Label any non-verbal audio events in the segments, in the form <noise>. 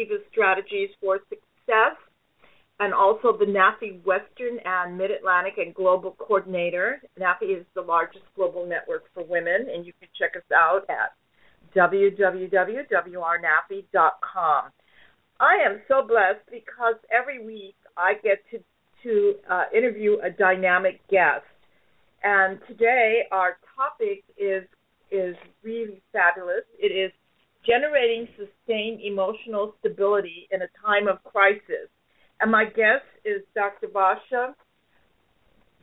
Diva Strategies for Success, and also the NAFI Western and Mid Atlantic and Global Coordinator. NAFI is the largest global network for women, and you can check us out at www.wrnafi.com. I am so blessed because every week I get to to uh, interview a dynamic guest, and today our topic is is really fabulous. It is generating sustained emotional stability in a time of crisis. And my guest is Dr. Basia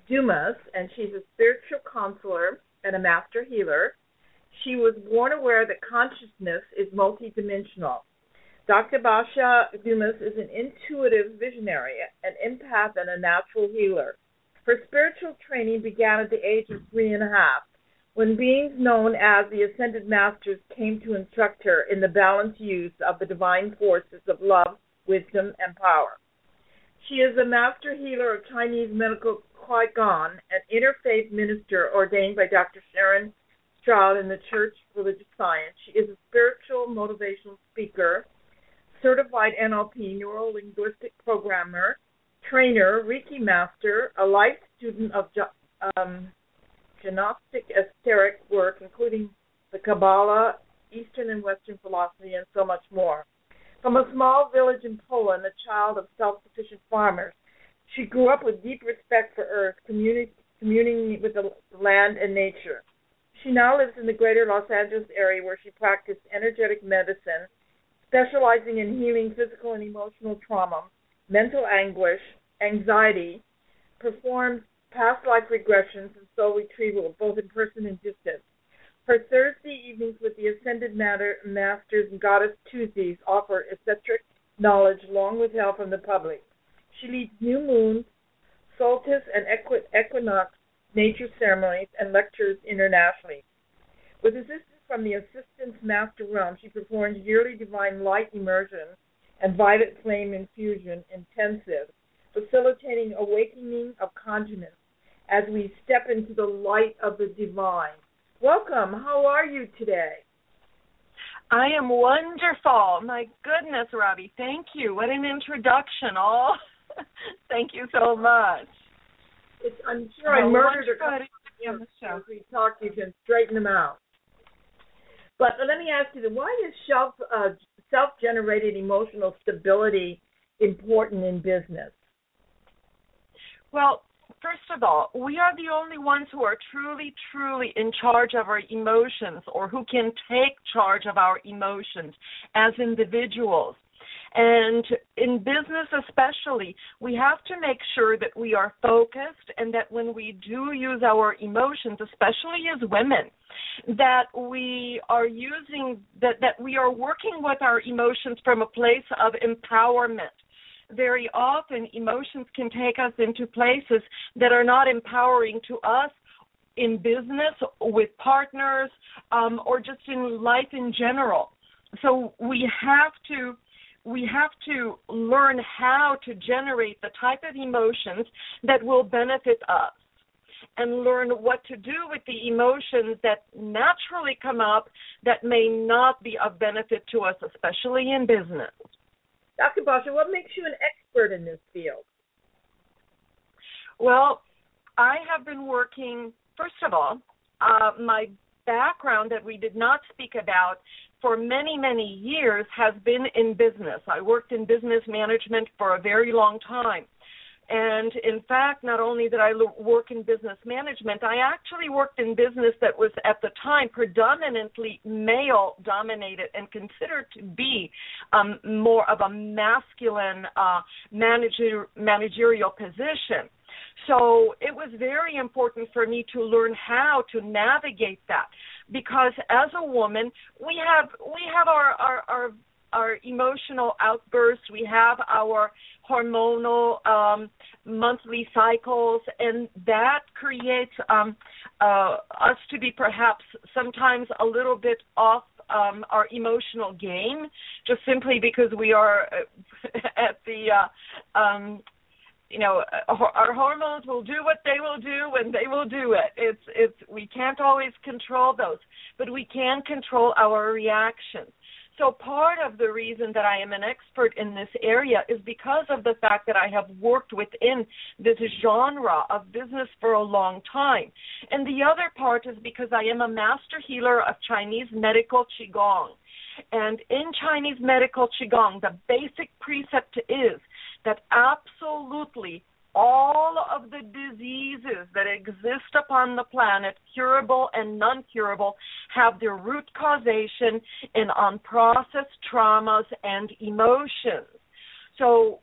Dumas, and she's a spiritual counselor and a master healer. She was born aware that consciousness is multidimensional. Dr. Basia Dumas is an intuitive visionary, an empath, and a natural healer. Her spiritual training began at the age of three and a half when beings known as the Ascended Masters came to instruct her in the balanced use of the divine forces of love, wisdom, and power. She is a master healer of Chinese medical Qigong, an interfaith minister ordained by Dr. Sharron Stroud in the Church of Religious Science. She is a spiritual motivational speaker, certified NLP neuro linguistic programmer, trainer, Reiki master, a life student of um, Gnostic esoteric work, including the Kabbalah, Eastern and Western philosophy, and so much more. From a small village in Poland, a child of self sufficient farmers, she grew up with deep respect for earth, communing, communing with the land and nature. She now lives in the greater Los Angeles area where she practiced energetic medicine, specializing in healing physical and emotional trauma, mental anguish, anxiety, performs past life regressions, and soul retrieval, both in person and distance. Her Thursday evenings with the Ascended Matter Masters and Goddess Tuesdays offer esoteric knowledge long withheld from the public. She leads new moons, solstice, and equinox nature ceremonies and lectures internationally. With assistance from the Ascended Master Realm, she performs yearly divine light immersion and violet flame infusion intensive, facilitating awakening of consciousness as we step into the light of the divine. Welcome. How are you today? I am wonderful. My goodness, Robbie. Thank you. What an introduction. Oh, <laughs> thank you so much. It's, I'm sure I murdered a couple on the show. We talk, you can straighten them out. But let me ask you, why is self uh, self-generated emotional stability important in business? Well, first of all, we are the only ones who are truly, truly in charge of our emotions or who can take charge of our emotions as individuals. And in business, especially, we have to make sure that we are focused and that when we do use our emotions, especially as women, that we are using that, that we are working with our emotions from a place of empowerment very often emotions can take us into places that are not empowering to us in business, with partners, um, or just in life in general. So we have to we have to learn how to generate the type of emotions that will benefit us and learn what to do with the emotions that naturally come up that may not be of benefit to us, especially in business. Dr. Basia, what makes you an expert in this field? Well, I have been working, first of all, uh, my background that we did not speak about for many, many years has been in business. I worked in business management for a very long time. And in fact, not only did I work in business management, I actually worked in business that was at the time predominantly male dominated and considered to be um, more of a masculine uh, manager, managerial position. So it was very important for me to learn how to navigate that because as a woman we have we have our our, our our emotional outbursts, we have our hormonal um, monthly cycles, and that creates um, uh, us to be perhaps sometimes a little bit off um, our emotional game, just simply because we are <laughs> at the uh, um, you know uh, our hormones will do what they will do when they will do it. It's it's we can't always control those but we can control our reactions so part of the reason that I am an expert in this area is because of the fact that I have worked within this genre of business for a long time. And the other part is because I am a master healer of Chinese medical Qigong. And in Chinese medical Qigong, the basic precept is that absolutely all of the diseases that exist upon the planet, curable and non curable, have their root causation in unprocessed traumas and emotions. So,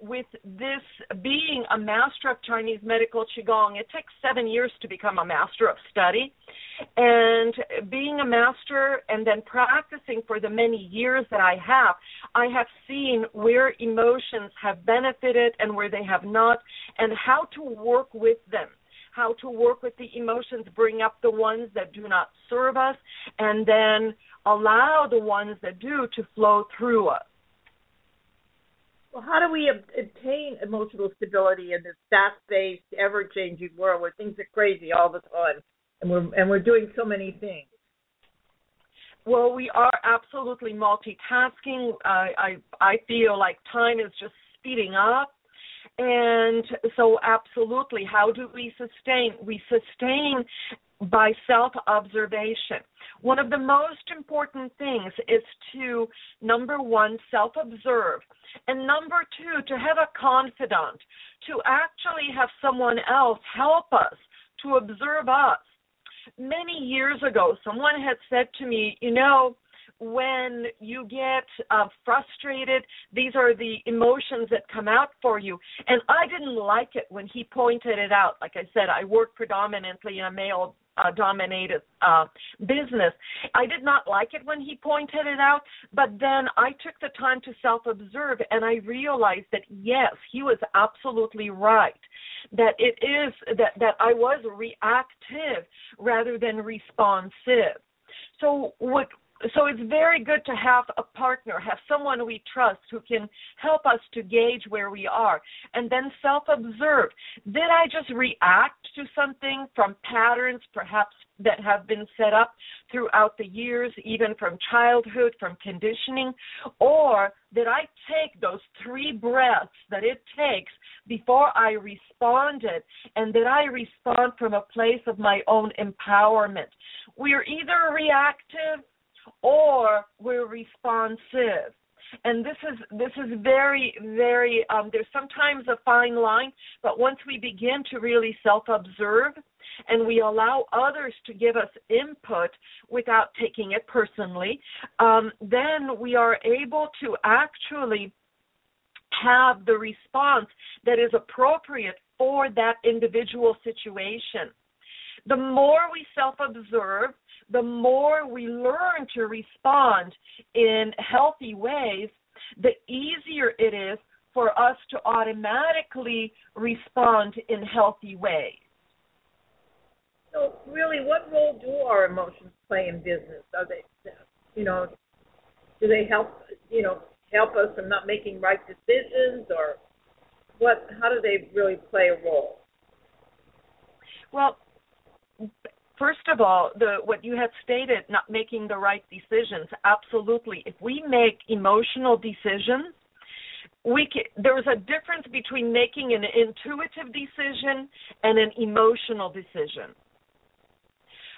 with this being a master of Chinese medical Qigong, it takes seven years to become a master of study. And being a master and then practicing for the many years that I have, I have seen where emotions have benefited and where they have not, and how to work with them how to work with the emotions, bring up the ones that do not serve us, and then allow the ones that do to flow through us. Well, how do we obtain emotional stability in this fast-paced, ever-changing world where things are crazy all the time, and we're and we're doing so many things? Well, we are absolutely multitasking. Uh, I I feel like time is just speeding up, and so absolutely, how do we sustain? We sustain by self observation. One of the most important things is to, number one, self observe. And number two, to have a confidant, to actually have someone else help us, to observe us. Many years ago, someone had said to me, you know, when you get uh, frustrated, these are the emotions that come out for you. And I didn't like it when he pointed it out. Like I said, I work predominantly in a male uh, dominated uh, business. I did not like it when he pointed it out, but then I took the time to self observe and I realized that yes, he was absolutely right. That it is that, that I was reactive rather than responsive. So what so it's very good to have a partner, have someone we trust who can help us to gauge where we are and then self observe. Did I just react to something from patterns perhaps that have been set up throughout the years, even from childhood, from conditioning? Or did I take those three breaths that it takes before I responded? And did I respond from a place of my own empowerment? We are either reactive or we're responsive. And this is this is very very um, there's sometimes a fine line but once we begin to really self observe and we allow others to give us input without taking it personally um, then we are able to actually have the response that is appropriate for that individual situation. The more we self observe the more we learn to respond in healthy ways, the easier it is for us to automatically respond in healthy ways. So, really, what role do our emotions play in business? Are they, you know, do they help, you know, help us from not making right decisions, or what? How do they really play a role? Well, First of all, the what you had stated, not making the right decisions. Absolutely. If we make emotional decisions, we there's a difference between making an intuitive decision and an emotional decision.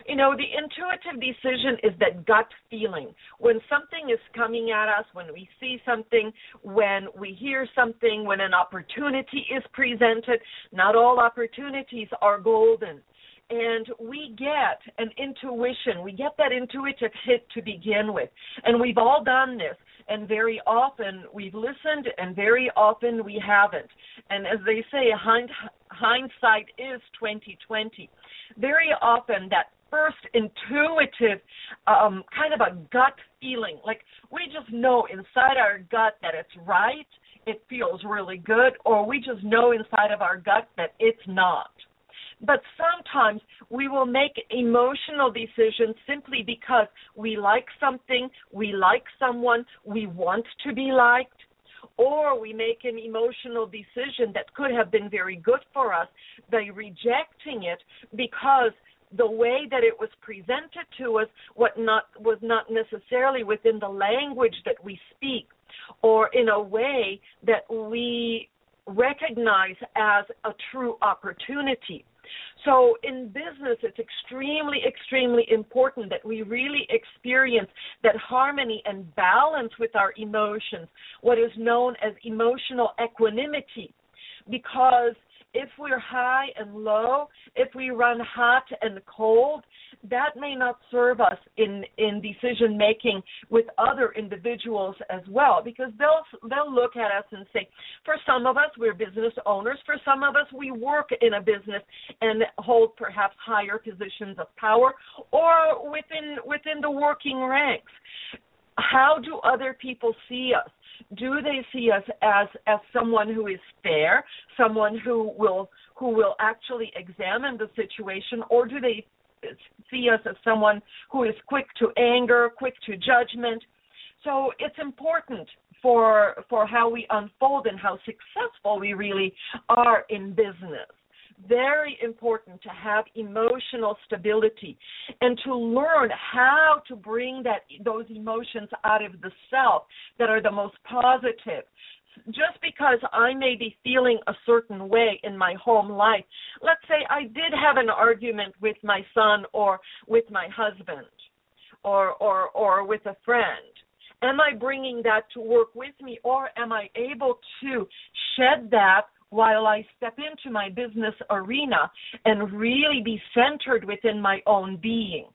You know, the intuitive decision is that gut feeling. When something is coming at us, when we see something, when we hear something, when an opportunity is presented, not all opportunities are golden and we get an intuition. We get that intuitive hit to begin with. And we've all done this. And very often we've listened, and very often we haven't. And as they say, hind, hindsight is 2020. Very often that first intuitive um, kind of a gut feeling, like we just know inside our gut that it's right, it feels really good, or we just know inside of our gut that it's not but sometimes we will make emotional decisions simply because we like something, we like someone, we want to be liked, or we make an emotional decision that could have been very good for us by rejecting it because the way that it was presented to us what not was not necessarily within the language that we speak or in a way that we recognize as a true opportunity so in business, it's extremely, extremely important that we really experience that harmony and balance with our emotions, what is known as emotional equanimity. Because if we're high and low, if we run hot and cold, that may not serve us in in decision making with other individuals as well because they'll they'll look at us and say for some of us we're business owners. For some of us we work in a business and hold perhaps higher positions of power or within within the working ranks how do other people see us? Do they see us as as someone who is fair someone who will who will actually examine the situation or do they see us as someone who is quick to anger quick to judgment? So it's important for for how we unfold and how successful we really are in business very important to have emotional stability and to learn how to bring that those emotions out of the self that are the most positive just because I may be feeling a certain way in my home life, let's say I did have an argument with my son or with my husband or or or with a friend. Am I bringing that to work with me or am I able to shed that while I step into my business arena and really be centered within my own being.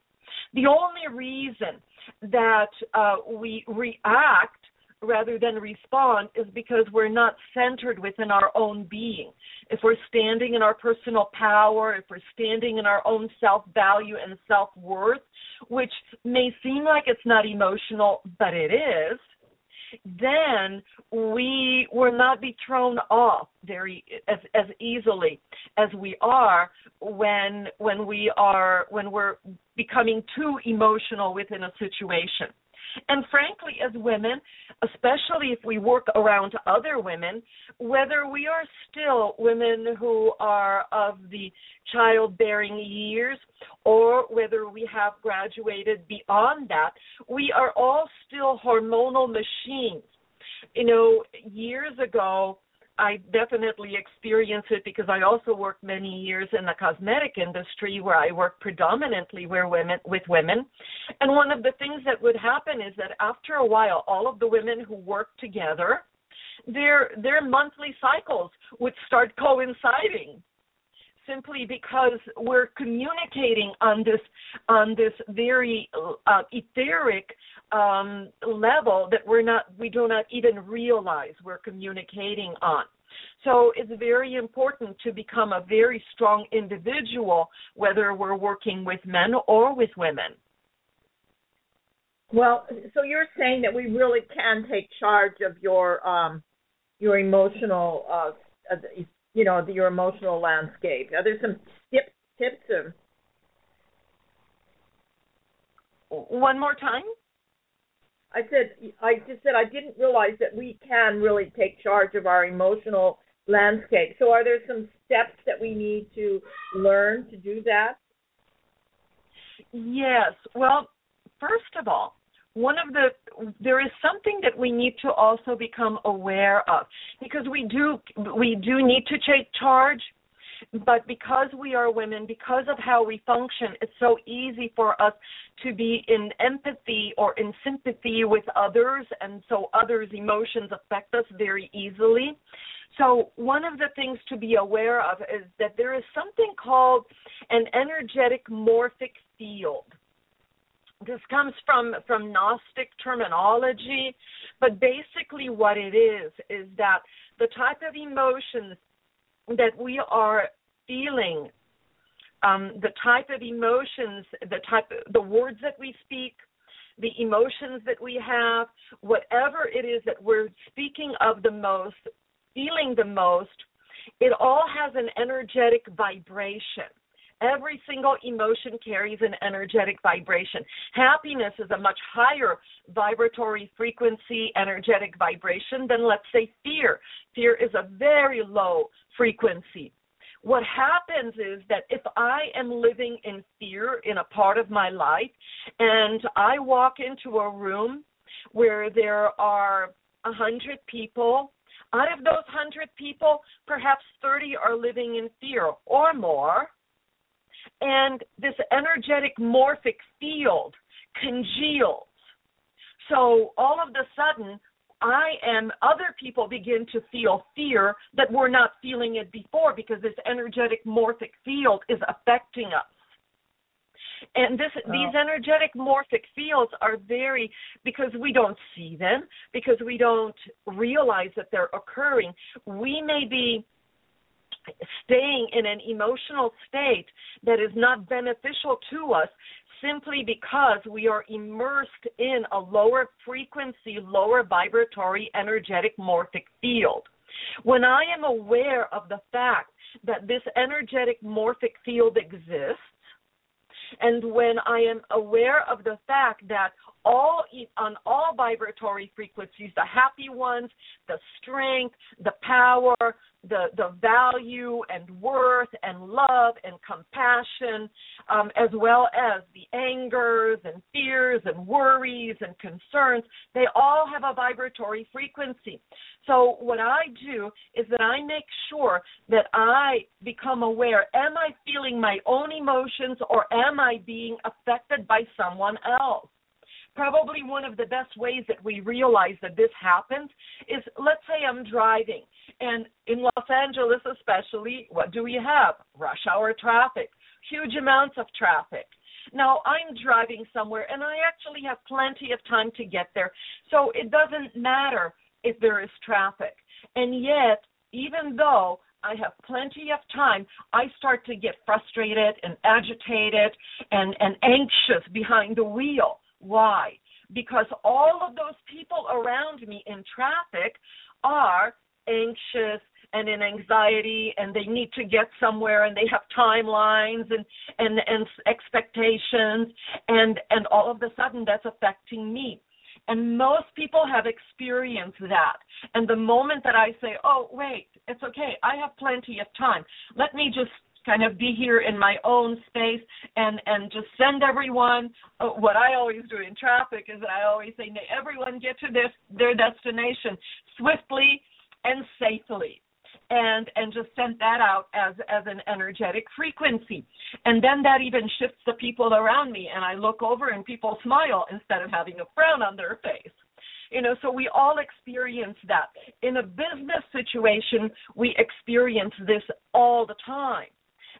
The only reason that uh, we react rather than respond is because we're not centered within our own being. If we're standing in our personal power, if we're standing in our own self value and self worth, which may seem like it's not emotional, but it is, then we will not be thrown off very as as easily as we are when when we are when we're becoming too emotional within a situation and frankly, as women, especially if we work around other women, whether we are still women who are of the childbearing years or whether we have graduated beyond that, we are all still hormonal machines. You know, years ago, I definitely experience it because I also worked many years in the cosmetic industry where I worked predominantly where women with women. And one of the things that would happen is that after a while all of the women who worked together their their monthly cycles would start coinciding simply because we're communicating on this on this very uh, etheric um, level that we're not we do not even realize we're communicating on. So it's very important to become a very strong individual, whether we're working with men or with women. Well, so you're saying that we really can take charge of your um, your emotional uh, you know, your emotional landscape. Are there some tips tips or one more time? I said I just said I didn't realize that we can really take charge of our emotional landscape. So are there some steps that we need to learn to do that? Yes. Well, first of all, one of the there is something that we need to also become aware of because we do we do need to take charge but because we are women because of how we function it's so easy for us to be in empathy or in sympathy with others and so others emotions affect us very easily. So one of the things to be aware of is that there is something called an energetic morphic field. This comes from from gnostic terminology but basically what it is is that the type of emotions that we are feeling um, the type of emotions the type the words that we speak the emotions that we have whatever it is that we're speaking of the most feeling the most it all has an energetic vibration Every single emotion carries an energetic vibration. Happiness is a much higher vibratory frequency, energetic vibration than, let's say, fear. Fear is a very low frequency. What happens is that if I am living in fear in a part of my life and I walk into a room where there are a hundred people, out of those hundred people, perhaps 30 are living in fear or more and this energetic morphic field congeals. So all of a sudden, I am, other people begin to feel fear that we're not feeling it before because this energetic morphic field is affecting us. And this, wow. these energetic morphic fields are very because we don't see them, because we don't realize that they're occurring. We may be staying in an emotional state that is not beneficial to us simply because we are immersed in a lower frequency, lower vibratory, energetic morphic field. When I am aware of the fact that this energetic morphic field exists, and when I am aware of the fact that all on all vibratory frequencies, the happy ones, the strength, the power, the the value and worth and love and compassion, um, as well as the angers and fears and worries and concerns, they all have a vibratory frequency. So what I do is that I make sure that I become aware: Am I feeling my own emotions, or am I being affected by someone else? Probably one of the best ways that we realize that this happens is let's say I'm driving and in Los Angeles especially what do we have? Rush hour traffic huge amounts of traffic. Now I'm driving somewhere and I actually have plenty of time to get there so it doesn't matter if there is traffic. And yet even though I have plenty of time, I start to get frustrated and agitated and, and anxious behind the wheel. Why? Because all of those people around me in traffic are anxious and in anxiety and they need to get somewhere and they have timelines and and and expectations and and all of a sudden that's affecting me. And most people have experienced that. And the moment that i say oh wait it's okay. I have plenty of time. Let me just kind of be here in my own space and and just send everyone uh, what I always do in traffic is I always say everyone get to this their destination swiftly and safely. And and just send that out as as an energetic frequency. And then that even shifts the people around me and I look over and people smile instead of having a frown on their face. You know so we all experience that. In a business situation we experience this all the time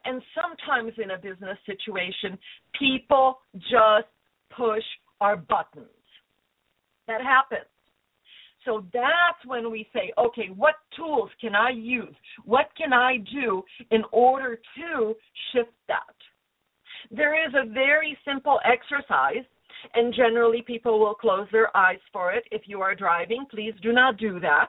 and sometimes in a business situation, people just push our buttons. That happens. So that's when we say, okay, what tools can I use? What can I do in order to shift that? There is a very simple exercise, and generally people will close their eyes for it. If you are driving, please do not do that.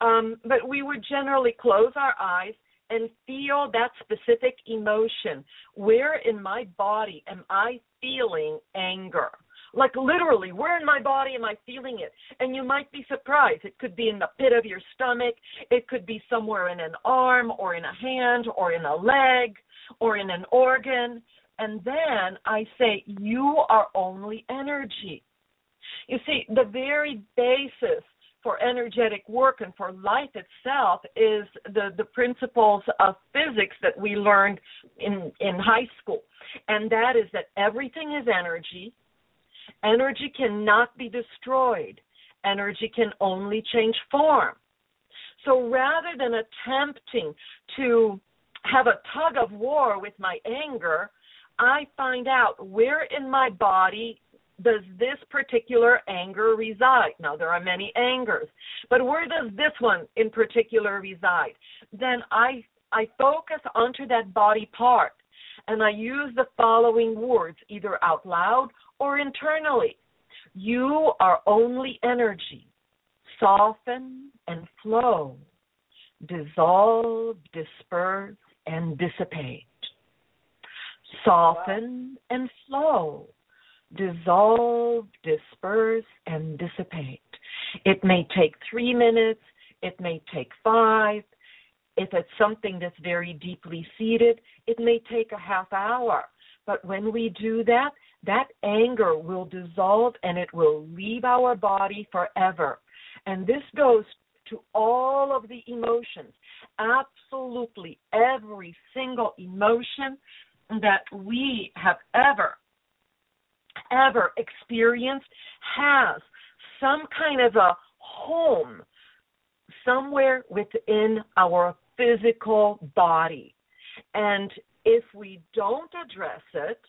Um, but we would generally close our eyes and feel that specific emotion. Where in my body am I feeling anger? Like literally, where in my body am I feeling it? And you might be surprised. It could be in the pit of your stomach, it could be somewhere in an arm or in a hand or in a leg or in an organ. And then I say, You are only energy. You see, the very basis for energetic work and for life itself is the, the principles of physics that we learned in, in high school. And that is that everything is energy. Energy cannot be destroyed. Energy can only change form. So rather than attempting to have a tug of war with my anger, I find out where in my body does this particular anger reside? Now, there are many angers, but where does this one in particular reside? Then I, I focus onto that body part and I use the following words either out loud or internally. You are only energy. Soften and flow. Dissolve, disperse, and dissipate. Soften and flow dissolve, disperse, and dissipate. It may take three minutes, it may take five. If it's something that's very deeply seated, it may take a half hour. But when we do that, that anger will dissolve and it will leave our body forever. And this goes to all of the emotions, absolutely every single emotion that we have ever ever experienced has some kind of a home somewhere within our physical body. And if we don't address it,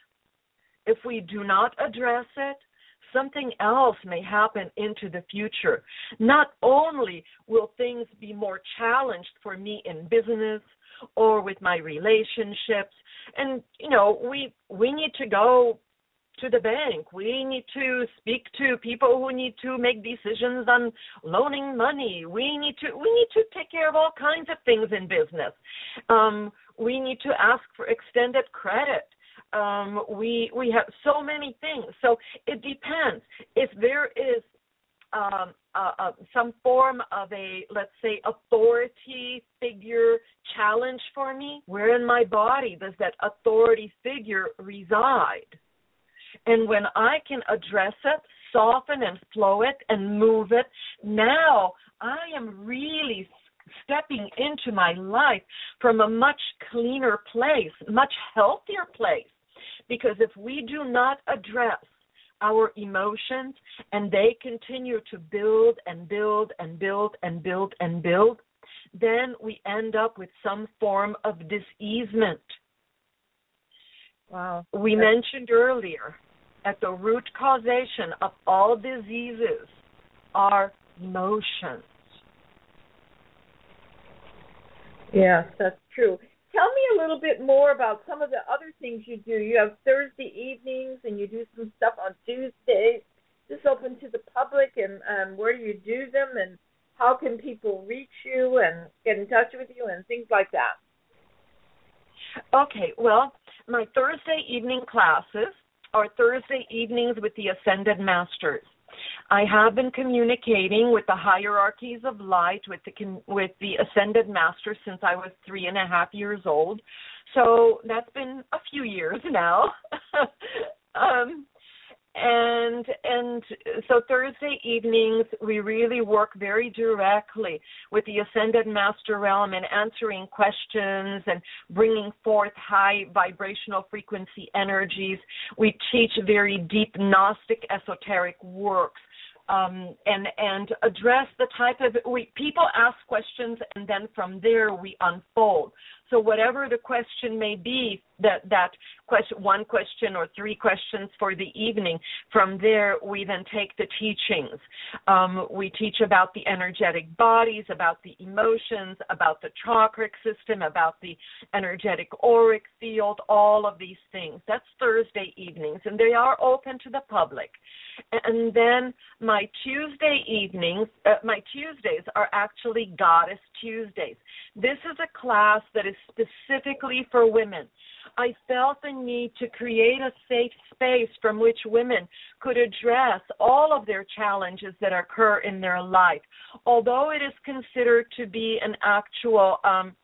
if we do not address it, something else may happen into the future. Not only will things be more challenged for me in business or with my relationships, and you know, we we need to go to the bank. We need to speak to people who need to make decisions on loaning money. We need to we need to take care of all kinds of things in business. Um, we need to ask for extended credit. Um, we we have so many things. So it depends. If there is um, uh, uh, some form of a let's say authority figure challenge for me, where in my body does that authority figure reside? And when I can address it, soften and flow it and move it, now I am really stepping into my life from a much cleaner place, much healthier place. Because if we do not address our emotions and they continue to build and build and build and build and build, then we end up with some form of diseasement. Wow. We mentioned earlier at the root causation of all diseases are emotions. Yes, that's true. Tell me a little bit more about some of the other things you do. You have Thursday evenings and you do some stuff on Tuesdays. Is this open to the public and um, where do you do them and how can people reach you and get in touch with you and things like that? Okay, well, my Thursday evening classes are Thursday evenings with the Ascended Masters. I have been communicating with the hierarchies of light with the with the ascended masters since I was three and a half years old. So that's been a few years <laughs> now. <laughs> um, and and so Thursday evenings we really work very directly with the ascended master realm and answering questions and bringing forth high vibrational frequency energies. We teach very deep Gnostic esoteric works um, and and address the type of we people ask questions and then from there we unfold. So whatever the question may be, that that question, one question or three questions for the evening. From there, we then take the teachings. Um, we teach about the energetic bodies, about the emotions, about the chakric system, about the energetic auric field, all of these things. That's Thursday evenings, and they are open to the public. And then my Tuesday evenings, uh, my Tuesdays are actually Goddess Tuesdays. This is a class that is specifically for women. I felt the need to create a safe space from which women could address all of their challenges that occur in their life. Although it is considered to be an actual um,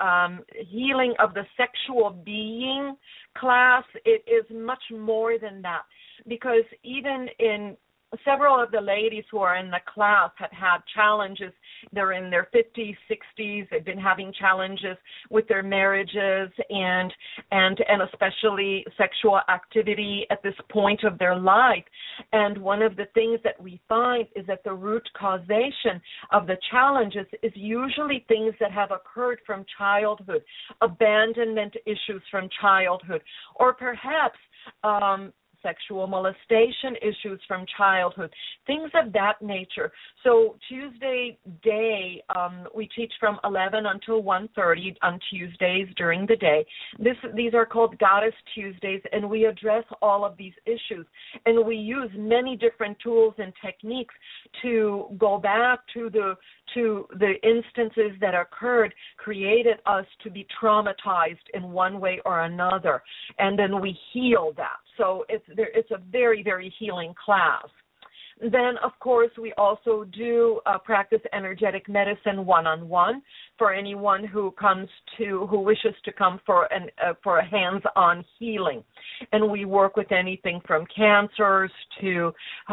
um, healing of the sexual being class, it is much more than that. Because even in several of the ladies who are in the class have had challenges. They're in their 50s, 60s. They've been having challenges with their marriages and and and especially sexual activity at this point of their life. And one of the things that we find is that the root causation of the challenges is usually things that have occurred from childhood, abandonment issues from childhood, or perhaps um, sexual molestation issues from childhood, things of that nature. So Tuesday day, um, we teach from 11 until 1:30 on Tuesdays during the day. This these are called Goddess Tuesdays, and we address all of these issues. And we use many different tools and techniques to go back to the to the instances that occurred created us to be traumatized in one way or another and then we heal that so it's there it's a very very healing class then, of course, we also do uh, practice energetic medicine one-on-one for anyone who comes to who wishes to come for an uh, for a hands-on healing, and we work with anything from cancers to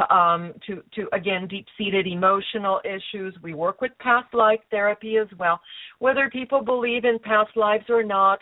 um, to to again deep-seated emotional issues. We work with past life therapy as well. Whether people believe in past lives or not,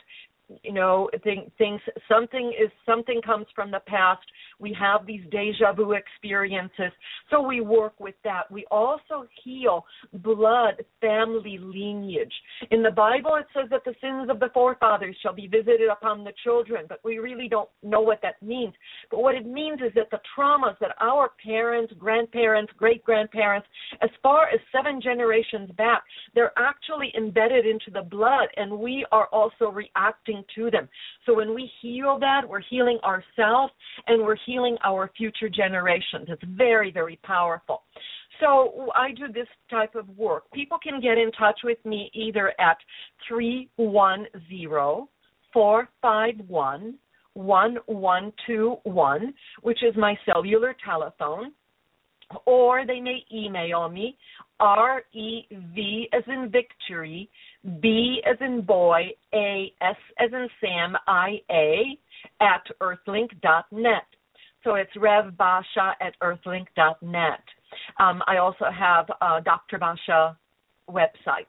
you know things something is something comes from the past we have these deja vu experiences. So we work with that. We also heal blood family lineage. In the bible it says that the sins of the forefathers shall be visited upon the children but we really don't know what that means. But what it means is that the traumas that our parents grandparents great grandparents as far as seven generations back they're actually embedded into the blood and we are also reacting to them. So when we heal that, we're healing ourselves and we're healing our future generations. It's very, very powerful. So I do this type of work. People can get in touch with me either at 310 451 1121, which is my cellular telephone, or they may email me R E V as in victory, B as in boy, A S as in Sam, I A at earthlink.net. So it's Rev Basia at earthlink.net. Um, I also have a Dr. Basia website.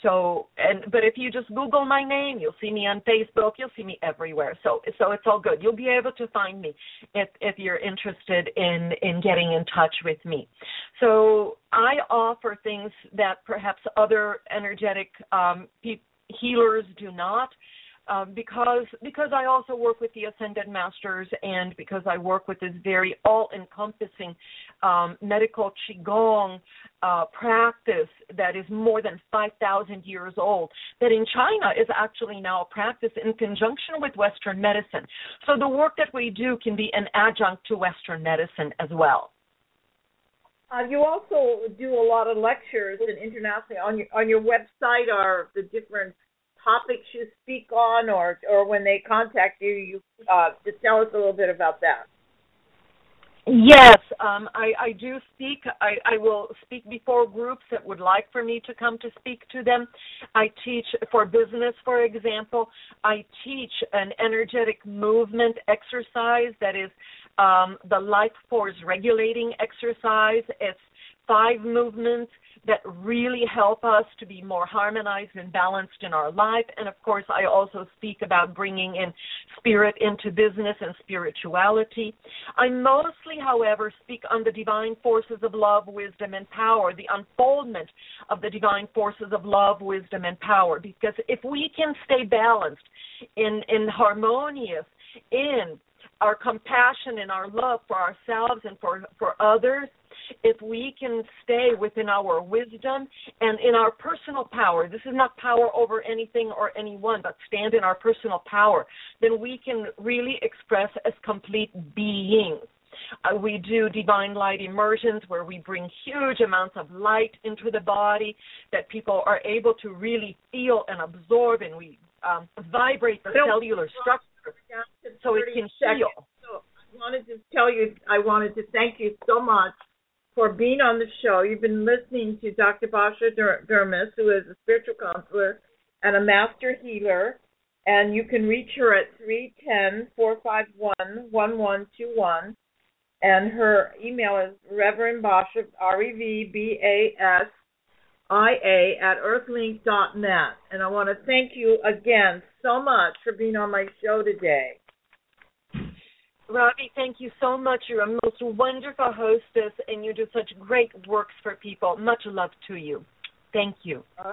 So, and but if you just Google my name, you'll see me on Facebook. You'll see me everywhere. So, so it's all good. You'll be able to find me if if you're interested in in getting in touch with me. So, I offer things that perhaps other energetic um, pe- healers do not um, because because I also work with the ascended masters and because I work with this very all-encompassing um, medical qigong uh, practice that is more than 5,000 years old. That in China is actually now a practice in conjunction with Western medicine. So the work that we do can be an adjunct to Western medicine as well. Uh, you also do a lot of lectures and internationally on your on your website are the different topics you speak on, or or when they contact you, you uh, just tell us a little bit about that. Yes, um, I, I do speak. I, I will speak before groups that would like for me to come to speak to them. I teach for business, for example. I teach an energetic movement exercise that is um, the life force regulating exercise. It's five movements that really help us to be more harmonized and balanced in our life. And of course, I also speak about bringing in spirit into business and spirituality. I mostly, however, speak on the divine forces of love, wisdom, and power, the unfoldment of the divine forces of love, wisdom, and power. Because if we can stay balanced in, in harmonious in our compassion and our love for ourselves and for, for others, if we can stay within our wisdom and in our personal power, this is not power over anything or anyone, but stand in our personal power, then we can really express as complete beings. Uh, we do divine light immersions where we bring huge amounts of light into the body that people are able to really feel and absorb, and we um, vibrate the cellular structure so it can heal. So I wanted to tell you, I wanted to thank you so much for being on the show. You've been listening to Dr. Basia Durnas, who is a spiritual counselor and a master healer. And you can reach her at 310 451 1121. and her email is Reverend Basha, R E V B A S I A, at earthlink.net. And I want to thank you again so much for being on my show today. Robbie, thank you so much. You're a most wonderful hostess, and you do such great works for people. Much love to you. Thank you. Uh,